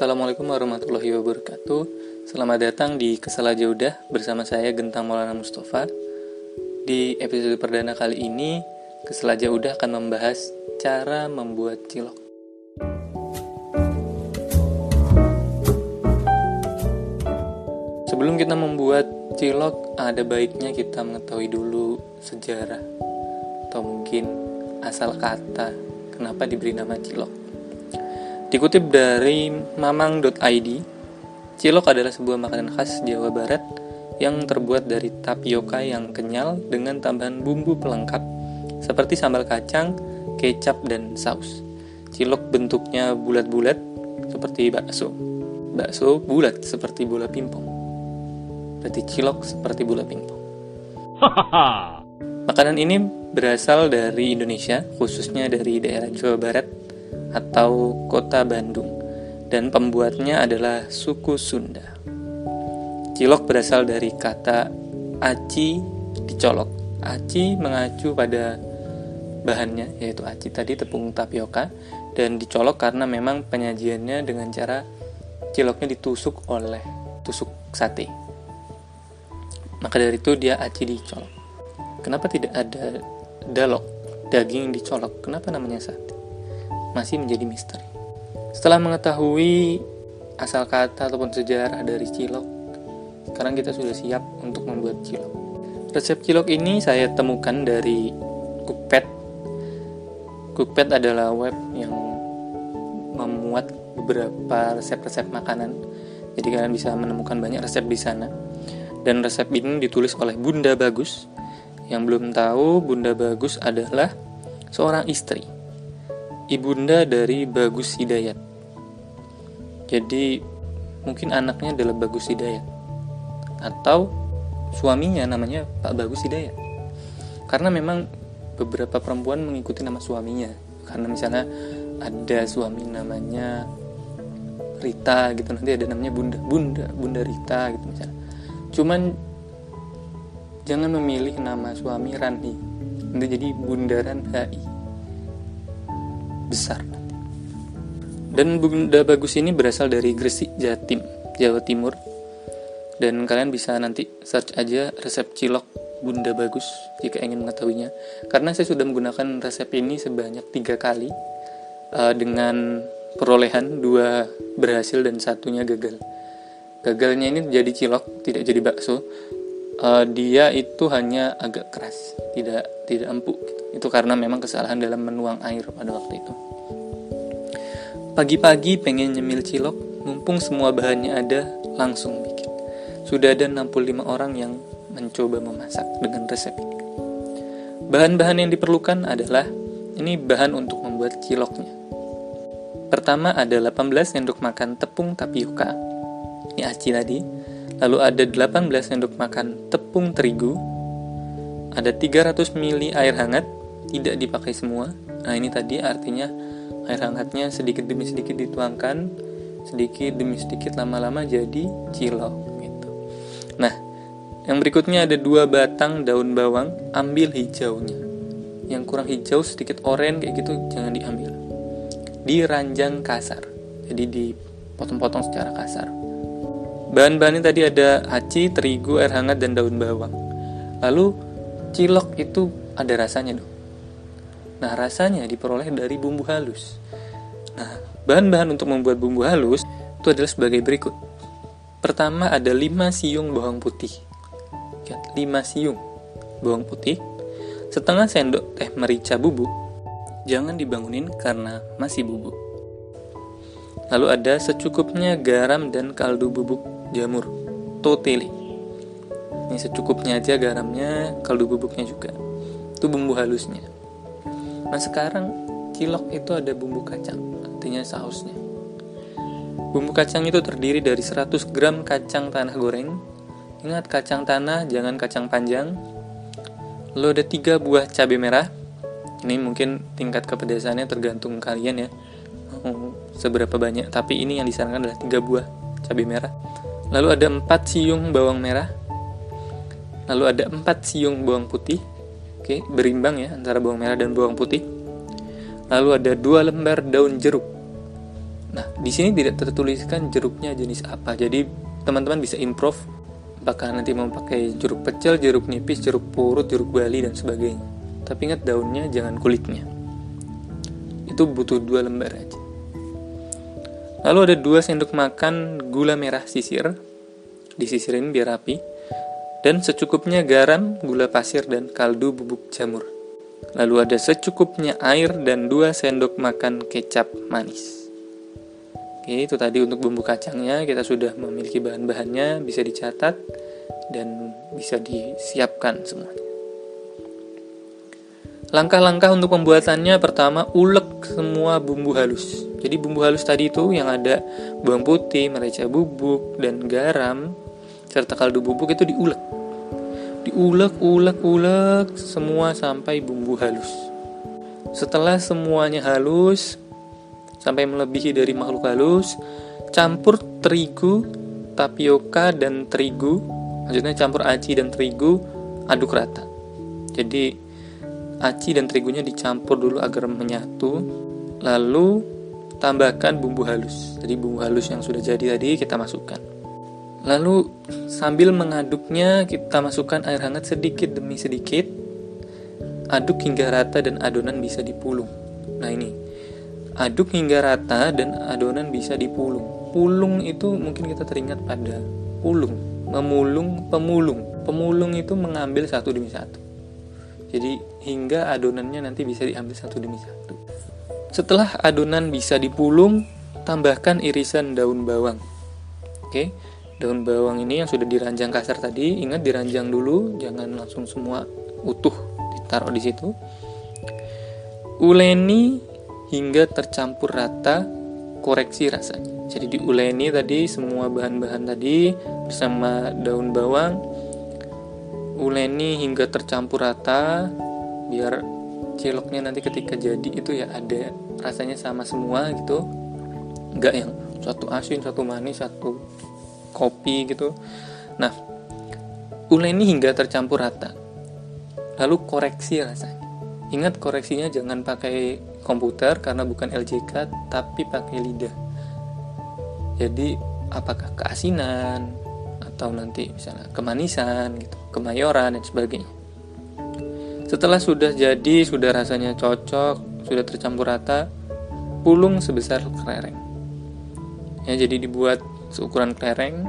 Assalamualaikum warahmatullahi wabarakatuh. Selamat datang di Kesalaja Udah bersama saya Gentang Maulana Mustafa. Di episode perdana kali ini Kesalaja Udah akan membahas cara membuat cilok. Sebelum kita membuat cilok, ada baiknya kita mengetahui dulu sejarah atau mungkin asal kata kenapa diberi nama cilok. Dikutip dari mamang.id, cilok adalah sebuah makanan khas Jawa Barat yang terbuat dari tapioka yang kenyal dengan tambahan bumbu pelengkap seperti sambal kacang, kecap, dan saus. Cilok bentuknya bulat-bulat seperti bakso. Bakso bulat seperti bola pingpong. Berarti cilok seperti bola pingpong. Makanan ini berasal dari Indonesia, khususnya dari daerah Jawa Barat atau kota Bandung dan pembuatnya adalah suku Sunda. Cilok berasal dari kata aci dicolok. Aci mengacu pada bahannya yaitu aci tadi tepung tapioka dan dicolok karena memang penyajiannya dengan cara ciloknya ditusuk oleh tusuk sate. Maka dari itu dia aci dicolok. Kenapa tidak ada dalok, daging dicolok? Kenapa namanya sate? Masih menjadi misteri. Setelah mengetahui asal kata ataupun sejarah dari cilok, sekarang kita sudah siap untuk membuat cilok. Resep cilok ini saya temukan dari Cookpad. Cookpad adalah web yang memuat beberapa resep-resep makanan. Jadi kalian bisa menemukan banyak resep di sana. Dan resep ini ditulis oleh Bunda Bagus. Yang belum tahu, Bunda Bagus adalah seorang istri ibunda dari Bagus Hidayat. Jadi mungkin anaknya adalah Bagus Hidayat atau suaminya namanya Pak Bagus Hidayat. Karena memang beberapa perempuan mengikuti nama suaminya. Karena misalnya ada suami namanya Rita gitu nanti ada namanya Bunda Bunda Bunda Rita gitu misalnya. Cuman jangan memilih nama suami Rani. Nanti jadi Bundaran HI besar. Dan Bunda Bagus ini berasal dari Gresik, Jatim, Jawa Timur. Dan kalian bisa nanti search aja resep cilok Bunda Bagus jika ingin mengetahuinya. Karena saya sudah menggunakan resep ini sebanyak tiga kali uh, dengan perolehan dua berhasil dan satunya gagal. Gagalnya ini jadi cilok, tidak jadi bakso. Uh, dia itu hanya agak keras, tidak tidak empuk. Itu karena memang kesalahan dalam menuang air pada waktu itu. Pagi-pagi pengen nyemil cilok, mumpung semua bahannya ada, langsung bikin. Sudah ada 65 orang yang mencoba memasak dengan resep ini. Bahan-bahan yang diperlukan adalah ini bahan untuk membuat ciloknya. Pertama ada 18 sendok makan tepung tapioka. Ini aci tadi. Lalu ada 18 sendok makan tepung terigu. Ada 300 ml air hangat tidak dipakai semua. Nah, ini tadi artinya air hangatnya sedikit demi sedikit dituangkan, sedikit demi sedikit lama-lama jadi cilok gitu. Nah, yang berikutnya ada dua batang daun bawang, ambil hijaunya. Yang kurang hijau sedikit oranye kayak gitu jangan diambil. Diranjang kasar. Jadi dipotong-potong secara kasar. Bahan-bahannya tadi ada aci, terigu, air hangat, dan daun bawang. Lalu cilok itu ada rasanya dong Nah, rasanya diperoleh dari bumbu halus. Nah, bahan-bahan untuk membuat bumbu halus itu adalah sebagai berikut. Pertama ada 5 siung bawang putih. Ya, 5 siung bawang putih, setengah sendok teh merica bubuk. Jangan dibangunin karena masih bubuk. Lalu ada secukupnya garam dan kaldu bubuk jamur, totele. Ini secukupnya aja garamnya, kaldu bubuknya juga. Itu bumbu halusnya. Nah sekarang cilok itu ada bumbu kacang, artinya sausnya. Bumbu kacang itu terdiri dari 100 gram kacang tanah goreng. Ingat kacang tanah, jangan kacang panjang. Lalu ada 3 buah cabai merah. Ini mungkin tingkat kepedasannya tergantung kalian ya. Seberapa banyak, tapi ini yang disarankan adalah 3 buah cabai merah. Lalu ada 4 siung bawang merah. Lalu ada 4 siung bawang putih Oke, berimbang ya antara bawang merah dan bawang putih. Lalu ada dua lembar daun jeruk. Nah, di sini tidak tertuliskan jeruknya jenis apa. Jadi, teman-teman bisa improve apakah nanti mau pakai jeruk pecel, jeruk nipis, jeruk purut, jeruk bali dan sebagainya. Tapi ingat daunnya jangan kulitnya. Itu butuh dua lembar aja. Lalu ada dua sendok makan gula merah sisir. Disisirin biar rapi. Dan secukupnya garam, gula pasir, dan kaldu bubuk jamur. Lalu ada secukupnya air dan dua sendok makan kecap manis. Oke, itu tadi untuk bumbu kacangnya kita sudah memiliki bahan-bahannya, bisa dicatat dan bisa disiapkan semuanya. Langkah-langkah untuk pembuatannya pertama ulek semua bumbu halus. Jadi bumbu halus tadi itu yang ada bawang putih, merica bubuk dan garam serta kaldu bubuk itu diulek. Diulek, ulek, ulek semua sampai bumbu halus. Setelah semuanya halus, sampai melebihi dari makhluk halus, campur terigu, tapioka dan terigu, maksudnya campur aci dan terigu, aduk rata. Jadi aci dan terigunya dicampur dulu agar menyatu, lalu tambahkan bumbu halus. Jadi bumbu halus yang sudah jadi tadi kita masukkan. Lalu sambil mengaduknya kita masukkan air hangat sedikit demi sedikit. Aduk hingga rata dan adonan bisa dipulung. Nah ini Aduk hingga rata dan adonan bisa dipulung. Pulung itu mungkin kita teringat pada pulung, memulung, pemulung. Pemulung itu mengambil satu demi satu. Jadi hingga adonannya nanti bisa diambil satu demi satu. Setelah adonan bisa dipulung, tambahkan irisan daun bawang. Oke, daun bawang ini yang sudah diranjang kasar tadi, ingat diranjang dulu, jangan langsung semua utuh ditaruh di situ. Uleni hingga tercampur rata koreksi rasanya. Jadi diuleni tadi semua bahan-bahan tadi bersama daun bawang uleni hingga tercampur rata biar ciloknya nanti ketika jadi itu ya ada rasanya sama semua gitu. Enggak yang satu asin satu manis satu kopi gitu. Nah uleni hingga tercampur rata. Lalu koreksi rasanya. Ingat koreksinya jangan pakai komputer karena bukan LJK tapi pakai lidah. Jadi apakah keasinan atau nanti misalnya kemanisan gitu kemayoran dan sebagainya setelah sudah jadi sudah rasanya cocok sudah tercampur rata pulung sebesar kelereng. Ya jadi dibuat seukuran kelereng.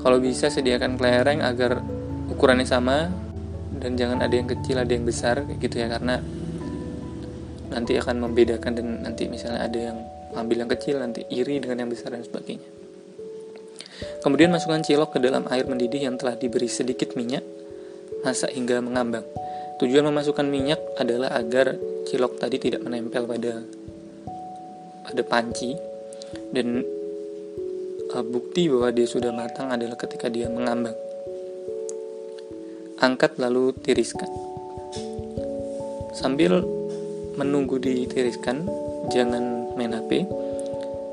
Kalau bisa sediakan kelereng agar ukurannya sama. Dan jangan ada yang kecil ada yang besar gitu ya karena nanti akan membedakan dan nanti misalnya ada yang ambil yang kecil nanti iri dengan yang besar dan sebagainya. Kemudian masukkan cilok ke dalam air mendidih yang telah diberi sedikit minyak masak hingga mengambang tujuan memasukkan minyak adalah agar cilok tadi tidak menempel pada pada panci dan uh, bukti bahwa dia sudah matang adalah ketika dia mengambang angkat lalu tiriskan sambil menunggu ditiriskan, jangan main HP,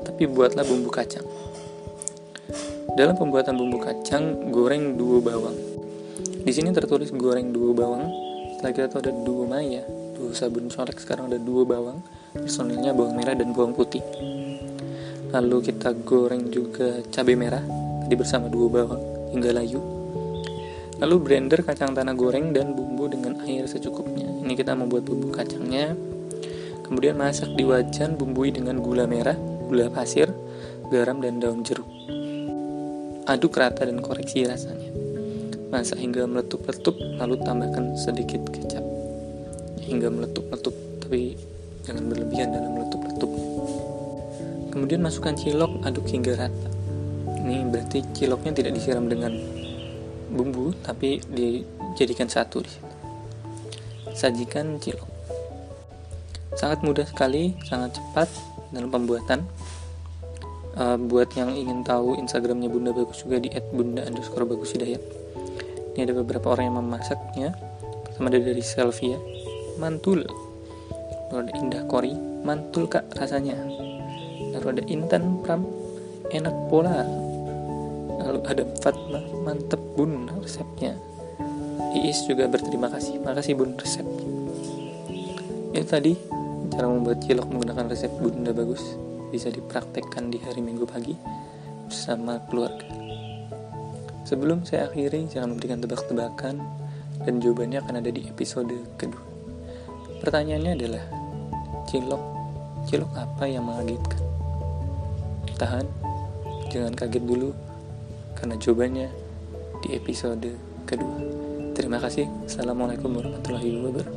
tapi buatlah bumbu kacang. Dalam pembuatan bumbu kacang, goreng dua bawang. Di sini tertulis goreng dua bawang. Setelah kita tahu ada dua maya, dua sabun colek sekarang ada dua bawang. Personilnya bawang merah dan bawang putih. Lalu kita goreng juga cabai merah, tadi bersama dua bawang hingga layu. Lalu blender kacang tanah goreng dan bumbu dengan air secukupnya. Ini kita membuat bumbu kacangnya Kemudian masak di wajan bumbui dengan gula merah, gula pasir, garam dan daun jeruk. Aduk rata dan koreksi rasanya. Masak hingga meletup-letup lalu tambahkan sedikit kecap. Hingga meletup-letup, tapi jangan berlebihan dalam meletup-letup. Kemudian masukkan cilok, aduk hingga rata. Ini berarti ciloknya tidak disiram dengan bumbu, tapi dijadikan satu. Sajikan cilok. Sangat mudah sekali, sangat cepat dalam pembuatan. Uh, buat yang ingin tahu Instagramnya Bunda Bagus juga di @bunda underscore bagus hidayat. Ini ada beberapa orang yang memasaknya. Pertama ada dari Selvia, mantul. Lalu ada Indah Kori, mantul kak rasanya. Lalu ada Intan Pram, enak pola. Lalu ada Fatma, mantep bun resepnya. Iis juga berterima kasih, makasih bun resep. Itu tadi cara membuat cilok menggunakan resep bunda bagus bisa dipraktekkan di hari Minggu pagi bersama keluarga. Sebelum saya akhiri, jangan memberikan tebak-tebakan dan jawabannya akan ada di episode kedua. Pertanyaannya adalah, cilok, cilok apa yang mengagetkan? Tahan, jangan kaget dulu, karena jawabannya di episode kedua. Terima kasih. Assalamualaikum warahmatullahi wabarakatuh.